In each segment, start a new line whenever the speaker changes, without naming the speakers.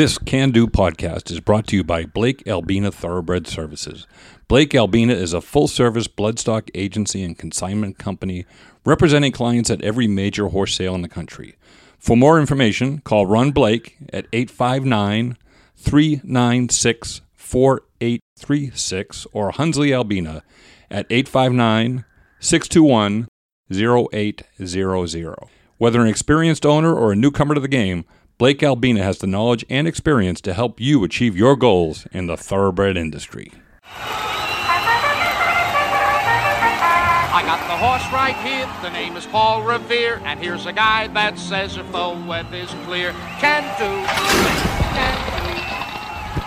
This Can Do podcast is brought to you by Blake Albina Thoroughbred Services. Blake Albina is a full service bloodstock agency and consignment company representing clients at every major horse sale in the country. For more information, call Ron Blake at 859 396 4836 or Hunsley Albina at 859 621 0800. Whether an experienced owner or a newcomer to the game, Blake Albina has the knowledge and experience to help you achieve your goals in the thoroughbred industry.
I got the horse right here. The name is Paul Revere. And here's a guy that says if the is clear, can do, can do.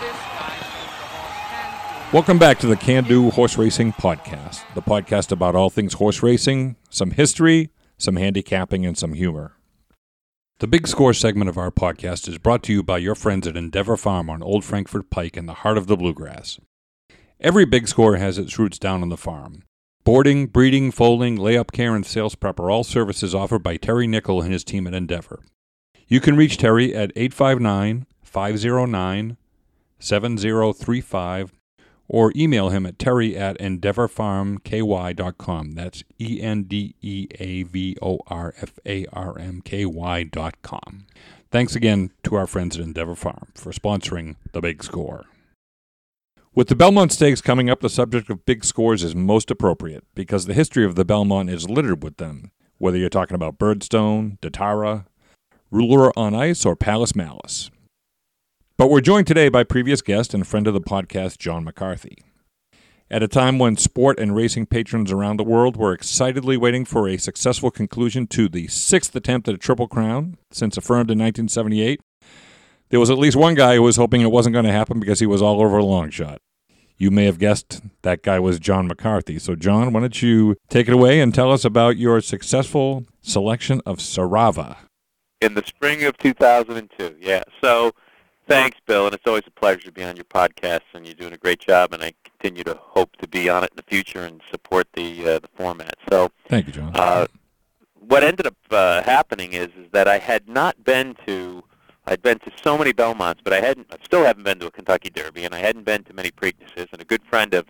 This guy says the horse can do.
Welcome back to the Can Do Horse Racing Podcast, the podcast about all things horse racing, some history, some handicapping, and some humor. The Big Score segment of our podcast is brought to you by your friends at Endeavor Farm on Old Frankfort Pike in the heart of the bluegrass. Every Big Score has its roots down on the farm. Boarding, breeding, foaling, layup care, and sales prep are all services offered by Terry Nickel and his team at Endeavor. You can reach Terry at 859 509 7035 or email him at terry at endeavorfarmky.com. That's E N D E A V O R F A R M K Y.com. Thanks again to our friends at Endeavor Farm for sponsoring the Big Score. With the Belmont Stakes coming up, the subject of big scores is most appropriate because the history of the Belmont is littered with them, whether you're talking about Birdstone, Datara, Ruler on Ice, or Palace Malice. But we're joined today by previous guest and friend of the podcast, John McCarthy. At a time when sport and racing patrons around the world were excitedly waiting for a successful conclusion to the sixth attempt at a Triple Crown since Affirmed in 1978, there was at least one guy who was hoping it wasn't going to happen because he was all over a long shot. You may have guessed that guy was John McCarthy. So, John, why don't you take it away and tell us about your successful selection of Sarava?
in the spring of 2002. Yeah. So thanks, Bill, and it's always a pleasure to be on your podcast, and you're doing a great job, and I continue to hope to be on it in the future and support the uh, the format. So
Thank you, John.
uh, what ended up uh, happening is is that I had not been to I'd been to so many Belmonts, but I hadn't I still haven't been to a Kentucky Derby, and I hadn't been to many Preaknesses. And a good friend of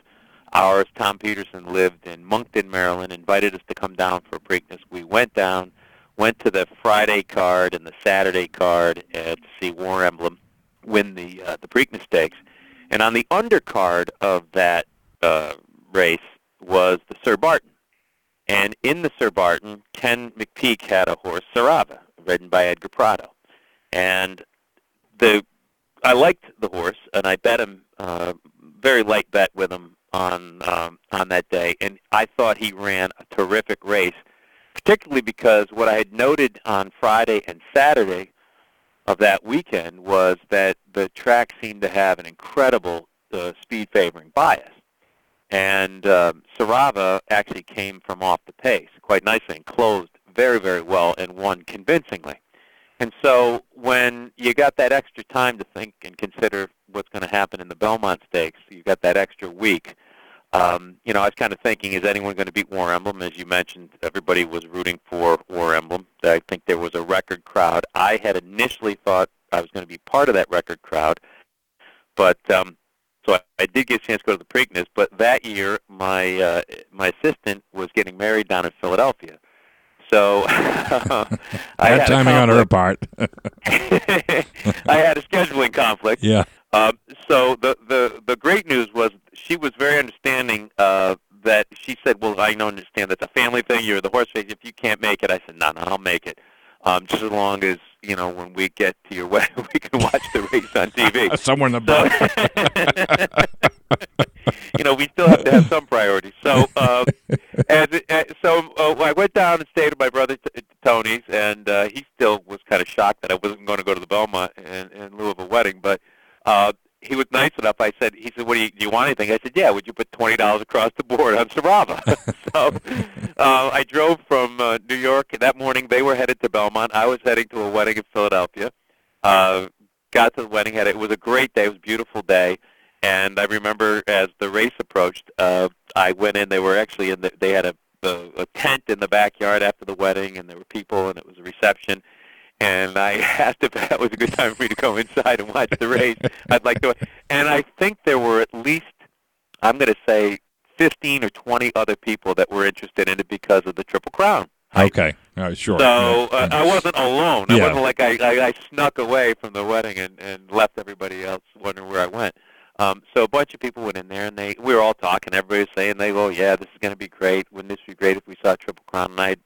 ours, Tom Peterson, lived in Monkton, Maryland, invited us to come down for a Preakness. We went down, went to the Friday card and the Saturday card uh, to see War Emblem win the uh, the Preakness Stakes. And on the undercard of that uh, race was the Sir Barton. And in the Sir Barton, Ken McPeek had a horse, Sarava, ridden by Edgar Prado. And the I liked the horse, and I bet him uh, very light bet with him on um, on that day, and I thought he ran a terrific race, particularly because what I had noted on Friday and Saturday of that weekend was that the track seemed to have an incredible uh, speed favoring bias. And um, Sarava actually came from off the pace quite nicely and closed very, very well and won convincingly. And so when you got that extra time to think and consider what's going to happen in the Belmont Stakes, you got that extra week. Um, you know, I was kind of thinking, is anyone going to beat War Emblem? As you mentioned, everybody was rooting for War Emblem. I think there was a record crowd. I had initially thought I was going to be part of that record crowd, but um, so I, I did get a chance to go to the Preakness. But that year, my uh, my assistant was getting married down in Philadelphia, so I
Bad
had
timing on her part.
I had a scheduling conflict.
yeah.
Um, so the, the the great news was she was very understanding uh, that she said, "Well, I don't understand that's a family thing. You're the horse face. If you can't make it, I said, no, no, I'll make it. Um, just as long as you know when we get to your wedding, we can watch the race on TV.
Somewhere in the
So,
back.
you know, we still have to have some priorities. So, uh, as it, uh, so uh, I went down and stayed at my brother t- Tony's, and uh, he still was kind of shocked that I wasn't going to go to the Belmont in, in lieu of a wedding. But uh, he was nice enough. I said, he said, "What do you, do you want anything?" I said, "Yeah." Would you put twenty dollars across the board on Sarava? so uh, I drove from uh, New York that morning. They were headed to Belmont. I was heading to a wedding in Philadelphia. Uh, got to the wedding. Had it was a great day. It was a beautiful day. And I remember as the race approached, uh, I went in. They were actually in. The, they had a, a, a tent in the backyard after the wedding, and there were people, and it was a reception. And I asked if that was a good time for me to go inside and watch the race. I'd like to, and I think there were at least, I'm going to say, 15 or 20 other people that were interested in it because of the Triple Crown.
Okay. All right, sure.
So
Yeah.
uh, I wasn't alone. I wasn't like I, I, I snuck away from the wedding and, and left everybody else wondering where I went. Um, so a bunch of people went in there, and they we were all talking. Everybody was saying, "They, oh yeah, this is going to be great. Wouldn't this be great if we saw Triple Crown?" And I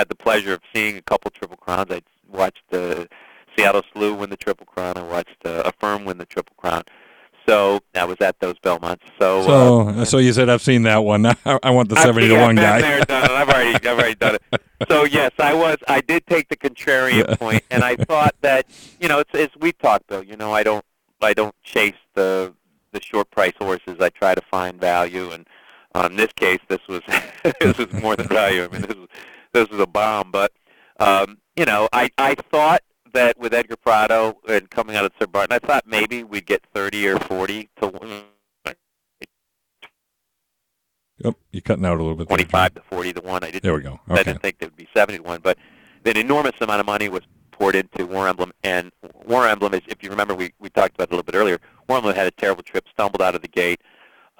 had the pleasure of seeing a couple Triple Crowns. I watched uh, Seattle Slew win the Triple Crown. I watched uh, Affirm win the Triple Crown. So I was at those Belmonts. So,
So,
uh,
so you said I've seen that one. I want the
I've-
seventy to one guy.
there. I've already, I've already done it. So yes, I was. I did take the contrarian point, and I thought that you know, it's as we talked, Bill. You know, I don't, I don't chase the the short price horses. I try to find value, and on this case, this was this was more than value. I mean, this was this was a bomb. But um, you know, I I thought that with Edgar Prado and coming out of Sir Barton, I thought maybe we'd get thirty or forty to one.
Oh, you're cutting out a little bit. there,
25 to 40 to 1. I didn't
There we go.
I didn't think there would be 70 to 1, but an enormous amount of money was poured into War Emblem. And War Emblem is, if you remember, we, we talked about it a little bit earlier, War Emblem had a terrible trip, stumbled out of the gate.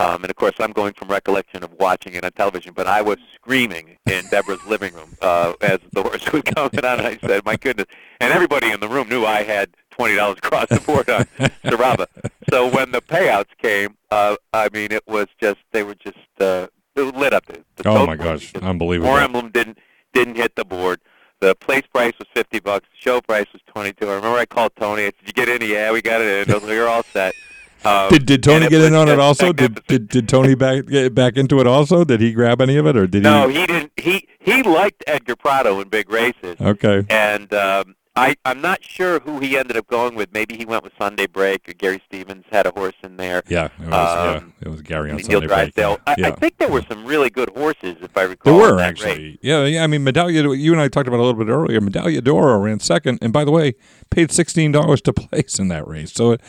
Um, and of course, I'm going from recollection of watching it on television, but I was screaming in Deborah's living room uh, as the horse was coming out. And I said, "My goodness!" And everybody in the room knew I had twenty dollars across the board on Sarava. So when the payouts came, uh, I mean, it was just they were just uh, it lit up. The, the
Oh my gosh, unbelievable.
War Emblem didn't didn't hit the board. The place price was fifty bucks. The show price was twenty two. I remember I called Tony. I said, "Did you get in?" Yeah, we got it in. Like, You're all set. Um,
Did did Tony get in on it also? Did, did did Tony back get back into it also? Did he grab any of it or did
No,
he?
No, he didn't. He he liked Edgar Prado in big races,
Okay.
and um, I I'm not sure who he ended up going with. Maybe he went with Sunday Break. Or Gary Stevens had a horse in there.
Yeah, it was, yeah,
Um,
it was Gary on
Neil
Sunday break.
Drysdale. I,
yeah.
I think there were some really good horses, if I recall. There
were actually,
race.
yeah, yeah. I mean, Medaglia. You and I talked about a little bit earlier. Medaglia d'Oro ran second, and by the way, paid sixteen dollars to place in that race. So it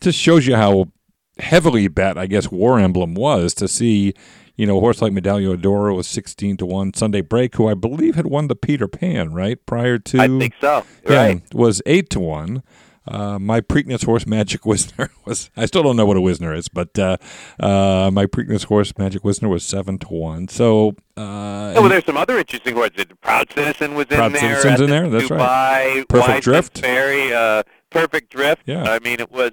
just shows you how heavily bet I guess War Emblem was to see. You know, a horse like Medaglia d'Oro was sixteen to one. Sunday Break, who I believe had won the Peter Pan, right prior to
I think so.
yeah,
Right.
was eight to one. Uh, my Preakness horse Magic Weisner was I still don't know what a Weisner is, but uh, uh, my Preakness horse Magic Weisner was seven to one. So uh,
Oh, well, there's some other interesting horses. Proud Citizen was in
Proud
there.
Citizen's in there, that's
Dubai,
right. Perfect Drift.
Ferry, uh, Perfect Drift.
Yeah.
I mean, it was,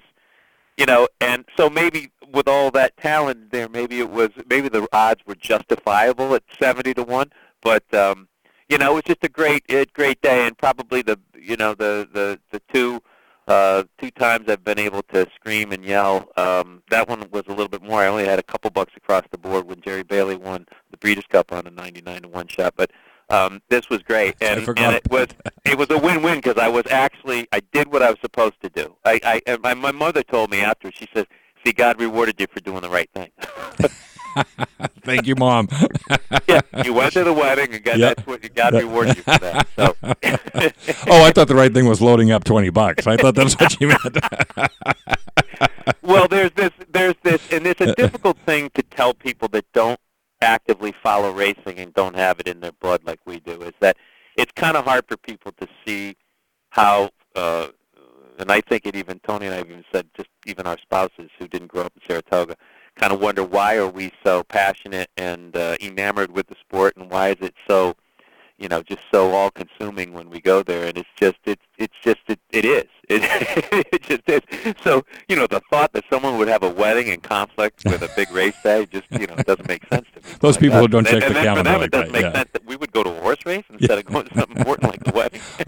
you know, and so maybe with all that talent there, maybe it was, maybe the odds were justifiable at 70 to 1. But, um, you know, it was just a great, great day. And probably the, you know, the, the, the two, uh, two times I've been able to scream and yell. Um, that one was a little bit more. I only had a couple bucks across the board when Jerry Bailey won the Breeders' Cup on a 99 to one shot. But um, this was great, and, and it was it was a win-win because I was actually I did what I was supposed to do. I, I and my my mother told me after she says, "See, God rewarded you for doing the right thing."
thank you, Mom.
yeah, you went to the wedding, and God,
Yeah.
that's what God rewarded you for that. So.
oh, I thought the right thing was loading up twenty bucks. I thought that's what you meant.
well, there's this, there's this, and it's a difficult thing to tell people that don't actively follow racing and don't have it in their blood like we do. Is that it's kind of hard for people to see how, uh, and I think it even Tony and I even said, just even our spouses who didn't grow up in Saratoga, kind of wonder why are we so passionate and uh, enamored with the sport, and why is it so you know, just so all-consuming when we go there, and it's just, it's, it's just, it, it is, it, it just is. So, you know, the thought that someone would have a wedding in conflict with a big race day just, you know, doesn't make sense to me.
Those
Like
people who don't
and,
check
and
the calendar like
it doesn't
that,
make
yeah.
sense that we would go to a horse race instead of going to something important like the wedding.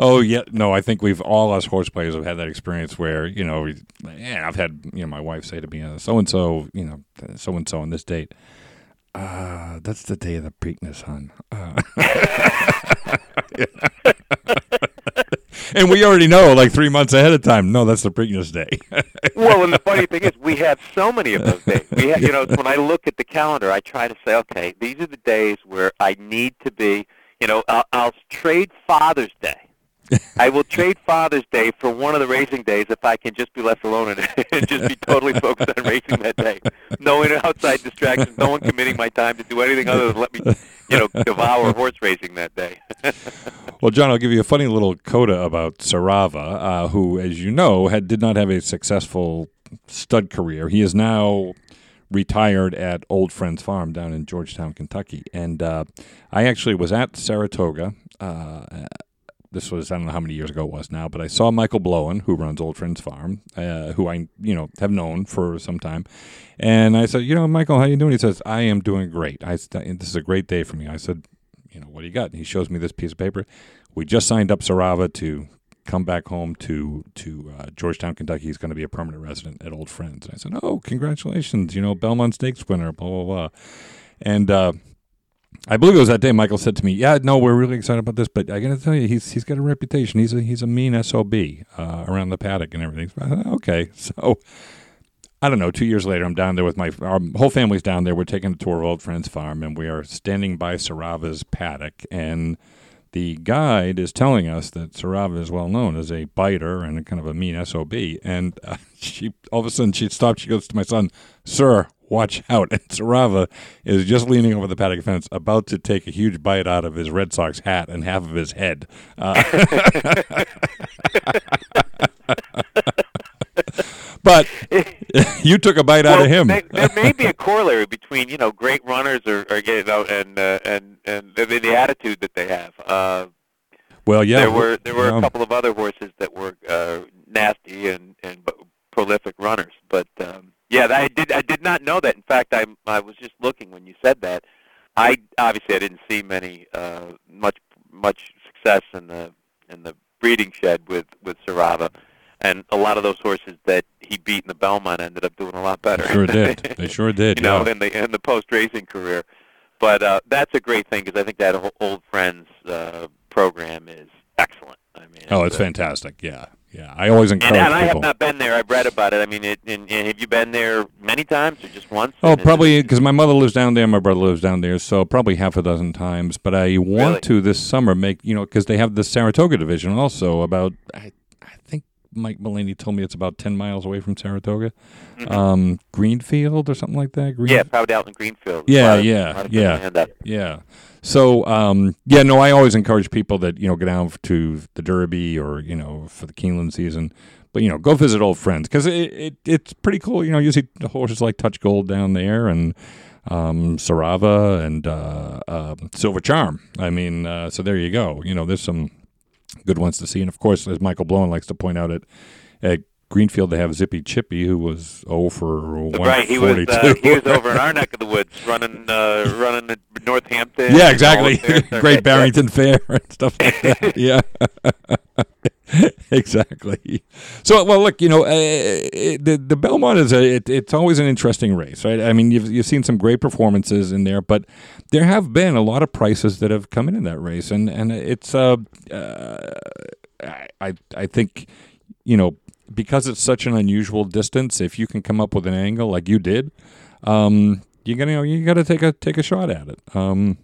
Oh yeah, no, I think we've all us horse players have had that experience where you know, we- yeah, I've had you know my wife say to me, so and so, you know, so and so on this date. Uh, that's the day of the Preakness, hon. Uh, and we already know, like three months ahead of time. No, that's the Preakness day.
well, and the funny thing is, we have so many of those days. We have, you know, when I look at the calendar, I try to say, okay, these are the days where I need to be. You know, I'll, I'll trade Father's Day I will trade Father's Day for one of the racing days if I can just be left alone and, and just be totally focused on racing that day. No outside distractions, no one committing my time to do anything other than let me, you know, devour horse racing that day.
well, John, I'll give you a funny little coda about Sarava, uh, who, as you know, had did not have a successful stud career. He is now retired at Old Friends Farm down in Georgetown, Kentucky. And uh, I actually was at Saratoga. Uh, this was I don't know how many years ago it was now, but I saw Michael Blowen, who runs Old Friends Farm, uh, who I you know have known for some time, and I said, you know, Michael, how you doing? He says, I am doing great. I this is a great day for me. I said, you know, what do you got? And he shows me this piece of paper. We just signed up Sarava to come back home to to uh, Georgetown, Kentucky. He's going to be a permanent resident at Old Friends. And I said, "Oh, congratulations! You know, Belmont Stakes winner, blah blah blah." And uh, I believe it was that day. Michael said to me, "Yeah, no, we're really excited about this, but I got to tell you, he's he's got a reputation. He's a he's a mean sob uh, around the paddock and everything." Said, okay, so. I don't know. Two years later, I'm down there with my our whole family's down there. We're taking a tour of Old Friends Farm, and we are standing by Sarava's paddock, and the guide is telling us that Sarava is well known as a biter and kind of a mean SOB. And uh, she all of a sudden she stops. She goes to my son, Sir, watch out. And Sarava is just leaning over the paddock fence, about to take a huge bite out of his Red Sox hat and half of his head. Uh, but you took a bite
well,
out of him.
there, there may be a corollary between you know great runners or, or you know and uh, and and the, the attitude that they have. Uh,
well, yeah,
there were there were a couple of other horses that were uh, nasty and and prolific runners, but um, yeah, I did I did not know that. In fact, I I was just looking when you said that. I obviously I didn't see many uh, much much success in the in the breeding shed with with Sarava and a lot of those horses that he beat in the Belmont ended up doing a lot better.
Sure did. They sure did.
you
yeah.
know, in the in the post racing career. But uh, that's a great thing because I think that old friends uh, program is excellent. I mean,
oh, it's, fantastic. Yeah, yeah. I always encourage
and, and
I
have not been there. I've read about it. I mean, it, and, and have you been there many times or just once?
Oh, probably because my mother lives down there, my brother lives down there, so probably half a dozen times. But I want
really?
to this summer make you know because they have the Saratoga division also about I Mike Mullaney told me it's about 10 miles away from Saratoga. Mm-hmm. Um, Greenfield or something like that?
Green... Yeah, probably out in Greenfield.
Yeah, yeah, yeah. Yeah. So, um, yeah, no, I always encourage people that, you know, go down to the Derby or, you know, for the Keeneland season. But, you know, go visit old friends because it, it, it's pretty cool. You know, you see horses like Touch Gold down there and um, Sarava and uh, uh, Silver Charm. I mean, uh, so there you go. You know, there's some good ones to see. And of course, as Michael Blowen likes to point out, at at Greenfield they have Zippy Chippy, who was oh for
right. He was uh, he was over in our neck of the woods, running uh, running at Northampton.
Yeah, exactly. Great Barrington Fair and stuff like that. yeah. exactly. So, well, look, you know, uh, the the Belmont is a it, it's always an interesting race, right? I mean, you've you've seen some great performances in there, but there have been a lot of prices that have come in in that race, and and it's uh, uh I I think you know because it's such an unusual distance, if you can come up with an angle like you did, um, you got you know you got to take a take a shot at it. Um,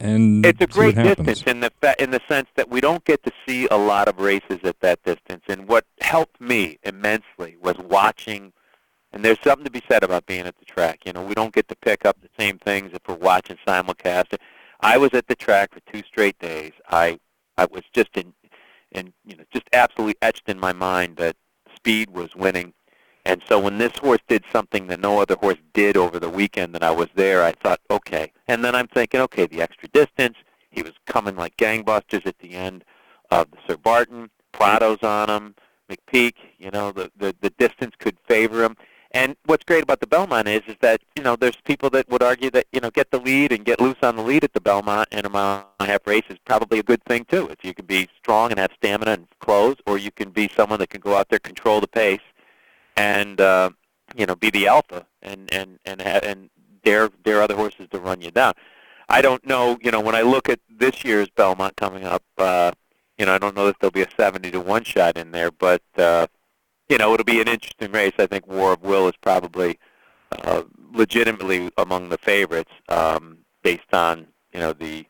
and
it's a great distance in the fa- in the sense that we don't get to see a lot of races at that distance. And what helped me immensely was watching. And there's something to be said about being at the track. You know, we don't get to pick up the same things if we're watching simulcast. I was at the track for two straight days. I I was just in, in you know, just absolutely etched in my mind that speed was winning and so when this horse did something that no other horse did over the weekend that I was there, I thought, okay. And then I'm thinking, okay, the extra distance. He was coming like gangbusters at the end of the Sir Barton. Prado's on him. McPeek, you know, the, the, the distance could favor him. And what's great about the Belmont is, is that, you know, there's people that would argue that, you know, get the lead and get loose on the lead at the Belmont in a mile and a half race is probably a good thing, too. If you can be strong and have stamina and close, or you can be someone that can go out there, control the pace, and uh, you know be the alpha and and and and dare dare other horses to run you down. I don't know. You know, when I look at this year's Belmont coming up, uh, you know, I don't know that there'll be a 70 to one shot in there, but uh, you know, it'll be an interesting race. I think War of Will is probably uh, legitimately among the favorites um, based on you know the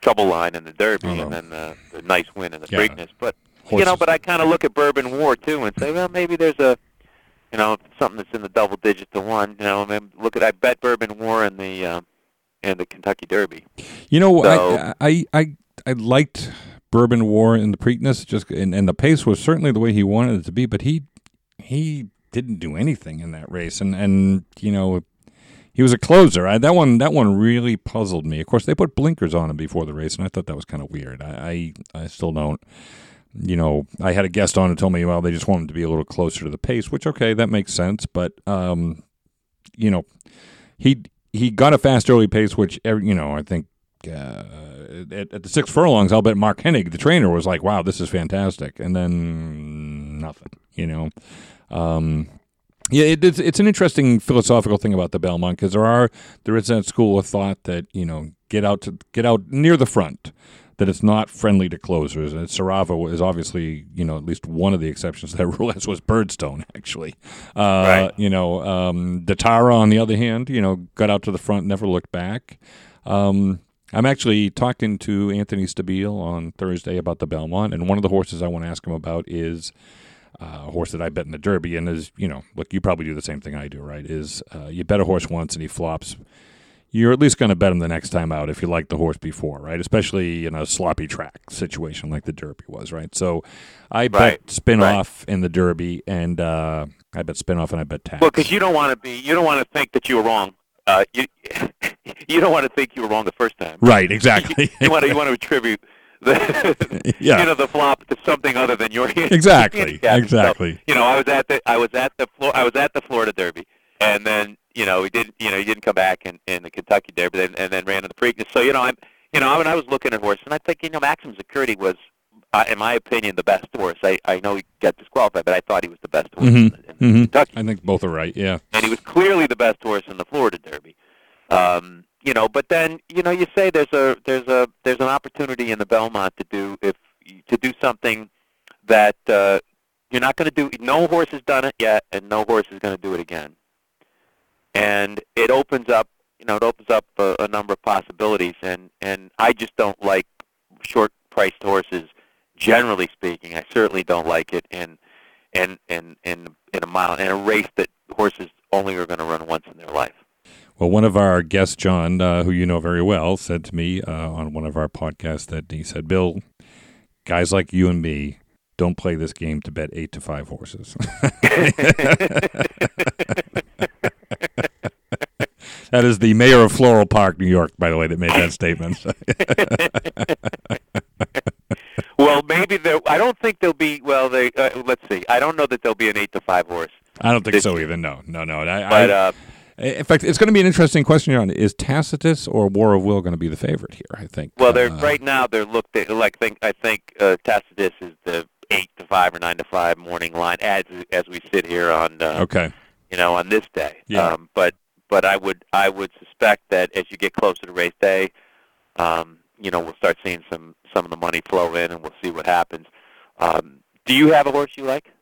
trouble line in the Derby, and then the, the nice win in the
Yeah.
Preakness. But you know, but I kind of look at Bourbon War too and say, well, maybe there's a, you know, something that's in the double digit to one. You know, I mean, look at I bet Bourbon War in the um, in the Kentucky Derby.
You know,
So-
I, I I I liked Bourbon War in the Preakness, just and, and the pace was certainly the way he wanted it to be, but he he didn't do anything in that race, and and you know. He was a closer. I, that one, that one really puzzled me. Of course, they put blinkers on him before the race, and I thought that was kind of weird. I, I, I still don't. You know, I had a guest on who told me, well, they just want him to be a little closer to the pace, which okay, that makes sense. But um, you know, he he got a fast early pace, which you know I think uh, at, at the six furlongs, I'll bet Mark Hennig, the trainer, was like, "Wow, this is fantastic," and then nothing. You know, um, yeah, it, it's it's an interesting philosophical thing about the Belmont because there are there is that school of thought that you know get out to get out near the front. That it's not friendly to closers, and Sarava is obviously, you know, at least one of the exceptions to that rule, as was Birdstone, actually. Uh,
Right.
You know, um, Datara, on the other hand, you know, got out to the front, never looked back. Um, I'm actually talking to Anthony Stabile on Thursday about the Belmont, and one of the horses I want to ask him about is uh, a horse that I bet in the Derby, and is you know, look, you probably do the same thing I do, right? Is uh, you bet a horse once and he flops, you're at least going to bet him the next time out if you like the horse before, right? Especially in a sloppy track situation like the Derby was, right? So I bet
Right,
spin
right.
off in the Derby, and uh, I bet Spinoff and I bet tax.
Well, because you don't want to be, you don't want to think that you were wrong. Uh, you you don't want to think you were wrong the first time.
right, exactly.
You want to you want to attribute the
Yeah.
you know the flop to something other than your
Exactly,
handicap. So,
exactly.
you know, I was at the I was at the Flor- I was at the Florida Derby, and then you know he didn't you know he didn't come back in, in the Kentucky Derby, then, and then ran in the Preakness. So you know I'm you know when I was looking at horse, and I think you know Maximum Security was, uh, in my opinion, the best horse. I I know he got disqualified, but I thought he was the best horse in, in
Mhm.
Kentucky
I think both are right. Yeah.
and he was clearly the best horse in the Florida Derby. Um, you know, but then you know you say there's a there's a there's an opportunity in the Belmont to do if to do something that uh, you're not going to do. No horse has done it yet, and no horse is going to do it again. And it opens up, you know, it opens up a, a number of possibilities. And and I just don't like short priced horses. Generally speaking, I certainly don't like it in in in in in a mile in a race that horses only are going to run once in their life.
Well, one of our guests, John, uh, who you know very well, said to me uh, on one of our podcasts that he said, Bill, guys like you and me don't play this game to bet eight to five horses. that is the mayor of Floral Park, New York, by the way, that made that statement.
Well, maybe there. I don't think there'll be. Well, they. Uh, let's see. I don't know that there'll be an eight to five horse.
I don't think
This
so
year.
either. No, no, no. I,
But
I,
uh,
in fact, it's going to be an interesting question, John. Is Tacitus or War of Will going to be the favorite here? I think.
well, they're
Uh,
right now. They're looked at like. Think I think uh, Tacitus is the eight to five or nine to five morning line as as we sit here on. Uh,
Okay.
You know, on this day.
Yeah.
Um, but but I would I would suspect that as you get closer to race day, um, you know, we'll start seeing some some of the money flow in, and we'll see what happens. Um, do you have a horse you like?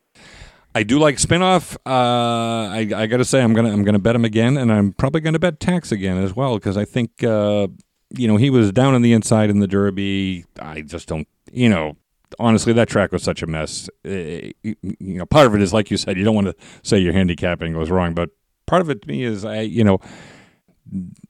I do like spinoff. Uh, I, I got to say, I'm gonna I'm gonna bet him again, and I'm probably gonna bet Tax again as well because I think uh, you know he was down on the inside in the Derby. I just don't, you know, honestly, that track was such a mess. You you know, part of it is like you said, you don't want to say your handicapping was wrong, but part of it to me is I, you know,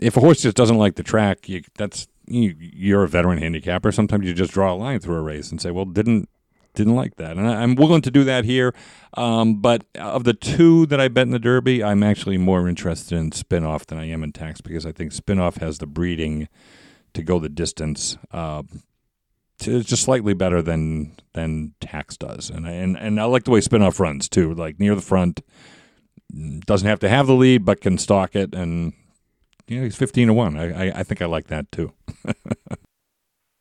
if a horse just doesn't like the track, you, that's you, you're a veteran handicapper. Sometimes you just draw a line through a race and say, well, didn't didn't like that, and I, I'm willing to do that here. Um, but of the two that I bet in the Derby, I'm actually more interested in Spinoff than I am in Tax because I think Spinoff has the breeding to go the distance. Uh, just slightly better than than Tax does, and I, and and I like the way Spinoff runs too, like near the front. Doesn't have to have the lead, but can stalk it, and he's fifteen to one. I, I I think I like that too.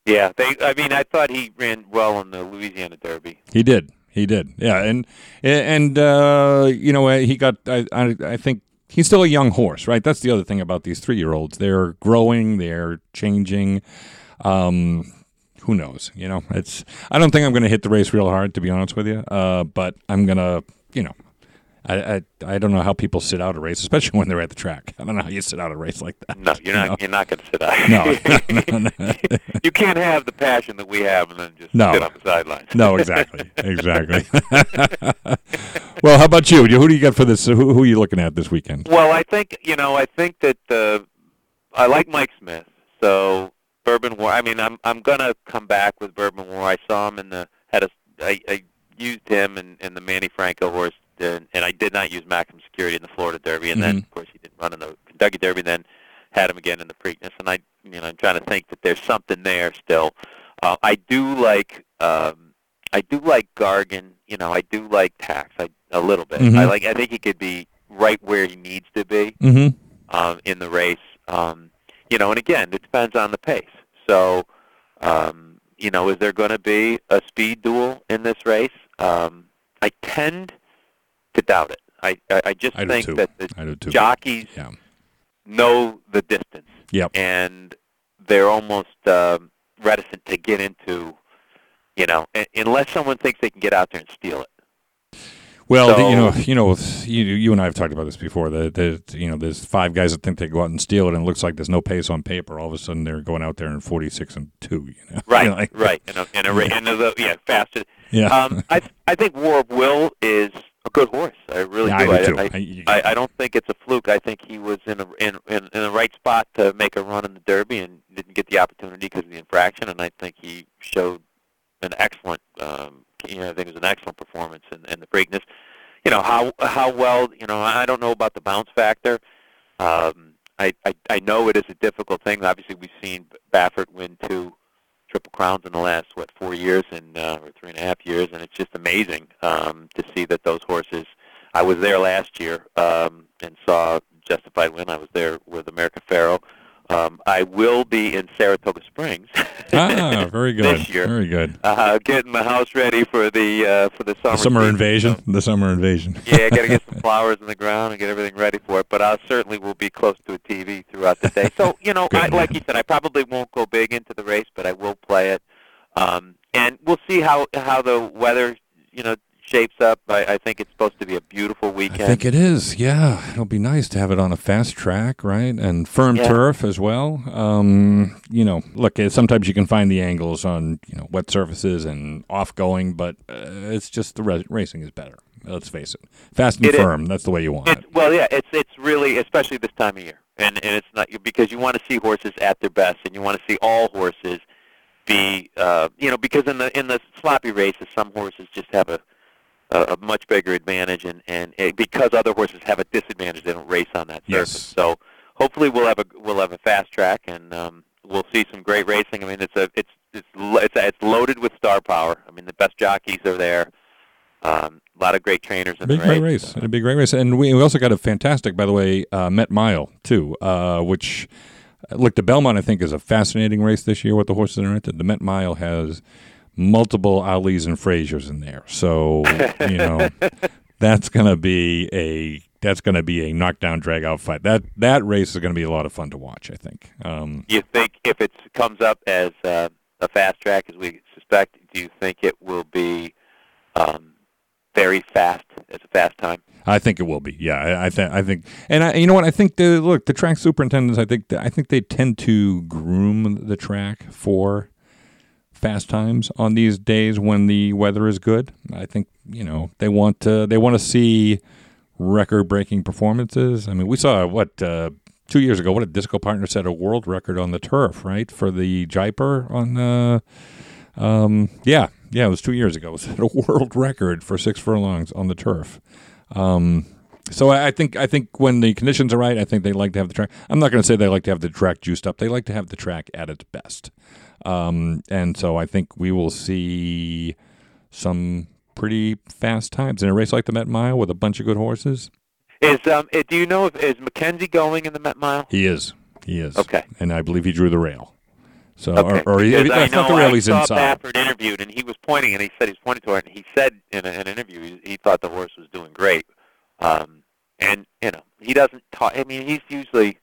Yeah, they. I mean, I thought he ran well in the Louisiana Derby.
He did. He did. Yeah, and and uh, you know he got. I, I I think he's still a young horse, right? That's the other thing about these three year olds. They're growing. They're changing. Um, who knows? You know, it's. I don't think I'm going to hit the race real hard, to be honest with you. Uh, but I'm gonna, you know, I, I I don't know how people sit out a race, especially when they're at the track. I don't know how you sit out a race like that.
No, you're not.
No.
You're not going to sit out.
No, no, no,
you can't have the passion that we have and then just
No.
sit on the sidelines.
No, exactly, exactly. well, how about you? Who do you got for this? Who, who are you looking at this weekend?
Well, I think you know. I think that uh, I like Mike Smith. So Bourbon War. I mean, I'm I'm gonna come back with Bourbon War. I saw him in the had a. I, I used him in, in the Manny Franco horse, and, and I did not use Maximum Security in the Florida Derby, and then
Mhm.
of course he didn't run in the Kentucky Derby. Then had him again in the Preakness, and I you know I'm trying to think that there's something there still. Uh, I do like. Um, I do like Gargan. You know, I do like Tax. I a little bit.
Mhm.
I like. I think he could be right where he needs to be
Mm-hmm.
um, in the race. Um, you know, and again, it depends on the pace. So, um, you know, is there going to be a speed duel in this race? Um, I tend to doubt it. I, I, I just
I
think
too.
that the
I do too.
jockeys
Yeah.
know the distance,
Yep.
and they're almost um, reticent to get into, you know, unless someone thinks they can get out there and steal it.
Well, the, you know, you know, you, you and I have talked about this before. That that you know, there's five guys that think they go out and steal it, and it looks like there's no pace on paper. All of a sudden, they're going out there in 46 and two. You know,
Right,
like-
right, and a, in a, ra- in a, yeah, faster.
Yeah.
Um, I I think War of Will is a good horse. I really
Yeah,
do.
I do too.
I,
I-
I, I don't think it's a fluke. I think he was in a, in, in in the right spot to make a run in the Derby and didn't get the opportunity because of the infraction. And I think he showed an excellent. Um, you know, I think it was an excellent performance in, in the Preakness. You know how how well. You know, I don't know about the bounce factor. Um, I, I I know it is a difficult thing. Obviously, we've seen Baffert win two triple crowns in the last what four years and uh, or three and a half years, and it's just amazing um, to see that those horses. I was there last year um, and saw Justified Win. I was there with America Pharoah. Um, I will be in Saratoga Springs
ah, very good.
this year,
Very good.
uh, getting the house ready for the uh, for the summer
The summer
season.
invasion. The summer invasion.
yeah, I got to get some flowers in the ground and get everything ready for it. But I certainly will be close to a TV throughout the day. So you know, I, like you said, I probably won't go big into the race, but I will play it, um, and we'll see how how the weather you know shapes up. I, I think it's supposed to be a beautiful weekend.
I think it is. Yeah, it'll be nice to have it on a fast track, right, and firm
Yeah.
turf as well. Um, you know, look, uh, sometimes you can find the angles on you know wet surfaces and off going, but uh, it's just the ra- racing is better. Let's face it, fast and
It is.
firm. That's the way you want
It's,
it.
well, yeah, it's it's really especially this time of year, and and it's not because you want to see horses at their best, and you want to see all horses be, uh, you know, because in the in the sloppy races, some horses just have a a, a much bigger advantage, and and because other horses have a disadvantage, they don't race on that
Yes.
surface. So hopefully we'll have a we'll have a fast track, and um, we'll see some great racing. I mean, it's a it's it's it's it's loaded with star power. I mean, the best jockeys are there. Um, a lot of great trainers in
Big
the
great
race.
race. A great race. And we, we also got a fantastic, by the way, uh, Met Mile, too, uh, which, uh, look, the Belmont, I think, is a fascinating race this year with the horses in it. The Met Mile has multiple Alis and Fraziers in there. So, you know, that's going to be a. That's going to be a knockdown, drag out fight. That that race is going to be a lot of fun to watch. I think. Um,
you think if it comes up as uh, a fast track, as we suspect, do you think it will be um, very fast as a fast time?
I think it will be. Yeah, I, I think. I think, and I, you know what? I think the look the track superintendents. I think I think they tend to groom the track for fast times on these days when the weather is good. I think you know they want to they want to see record breaking performances. I mean, we saw what uh, two years ago. What a disco partner set a world record on the turf, right, for the Jaipur on. Uh, um, yeah, yeah, it was two years ago. It set a world record for six furlongs on the turf. Um, so I think I think when the conditions are right, I think they like to have the track. I'm not going to say they like to have the track juiced up. They like to have the track at its best. Um, and so I think we will see some pretty fast times in a race like the Met Mile with a bunch of good horses.
Is um, eh, do you know if is McKinzie going in the Met Mile?
He is. He is.
Okay.
And I believe he drew the rail. So
Okay.
or, or he,
I
not the rail.
I
He's
saw
inside.
Baffert interviewed, and he was pointing, and he said he's pointing to it, and he said in a, an interview he, he thought the horse was doing great. Um, and you know he doesn't talk. I mean, he's usually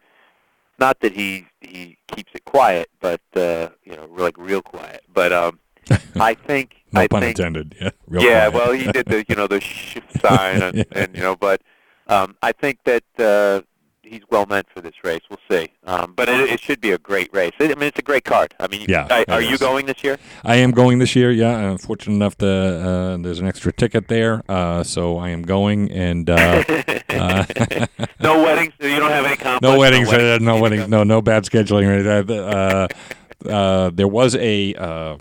not that he he keeps it quiet, but uh, you know, like real quiet. But um, I think.
No
I
pun
think,
intended. Yeah. Real
yeah,
quiet.
well, he did the you know the sh sign and, and you know, but um, I think that uh, he's well meant for this race. We'll see, um, but it, it should be a great race. I mean, it's a great card. I mean,
Yeah,
I, are you going this year?
I am going this year. Yeah, I'm fortunate enough to. Uh, there's an extra ticket there, uh, so I am going. And uh, uh,
no weddings. You don't have any conflicts.
no weddings. Uh, no weddings. No, no bad scheduling or anything. Uh, uh, there was a uh,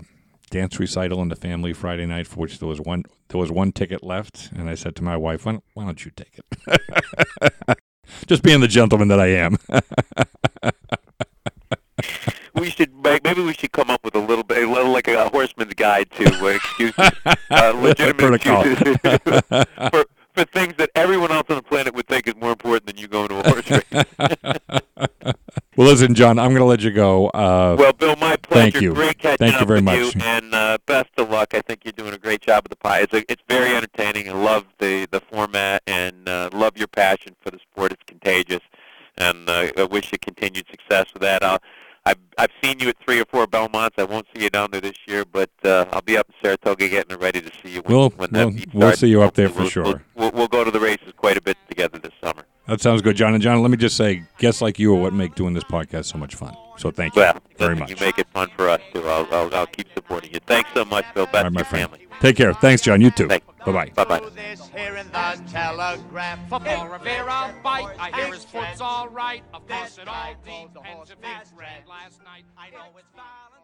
dance recital in the family Friday night, for which there was one. There was one ticket left, and I said to my wife, "Why don't, why don't you take it?" Just being the gentleman that I am.
We should maybe we should come up with a little bit, a little like a horseman's guide to uh, excuses, uh, legitimate excuses for for things that everyone else on the planet would think is more important than you going to a horse race.
Well, listen, John, I'm going to let you go. Uh,
Well, Bill, my pleasure.
Thank you.
Great catching
Thank you
up
very
with
much.
you, and uh, best of luck. I think you're doing a great job with the pie. It's a, it's very entertaining. I love the the format, and uh, love your passion for the sport. It's contagious, and uh, I wish you continued success with that. I'll, I've I've seen you at three or four Belmonts. I won't see you down there this year, but uh, I'll be up in Saratoga getting ready to see you when,
We'll-
when that
we'll- we'll see you up there for
we'll,
sure.
We'll, we'll, we'll go to the races quite a bit together this summer.
That sounds good, John. And John, let me just say, guests like you are what make doing this podcast so much fun. So thank you
Well,
very much.
You make it fun for us too. I'll I'll, I'll keep supporting you. Thanks so much, Bill. Best
All right, my
your
friend.
family.
Take care. Thanks, John. You too.
Thanks.
Bye bye.
Bye bye.
This here in the telegraph. For Paul bite. I hear his foot's all right. Of course, it all depends if it's red last night. I know it's violent.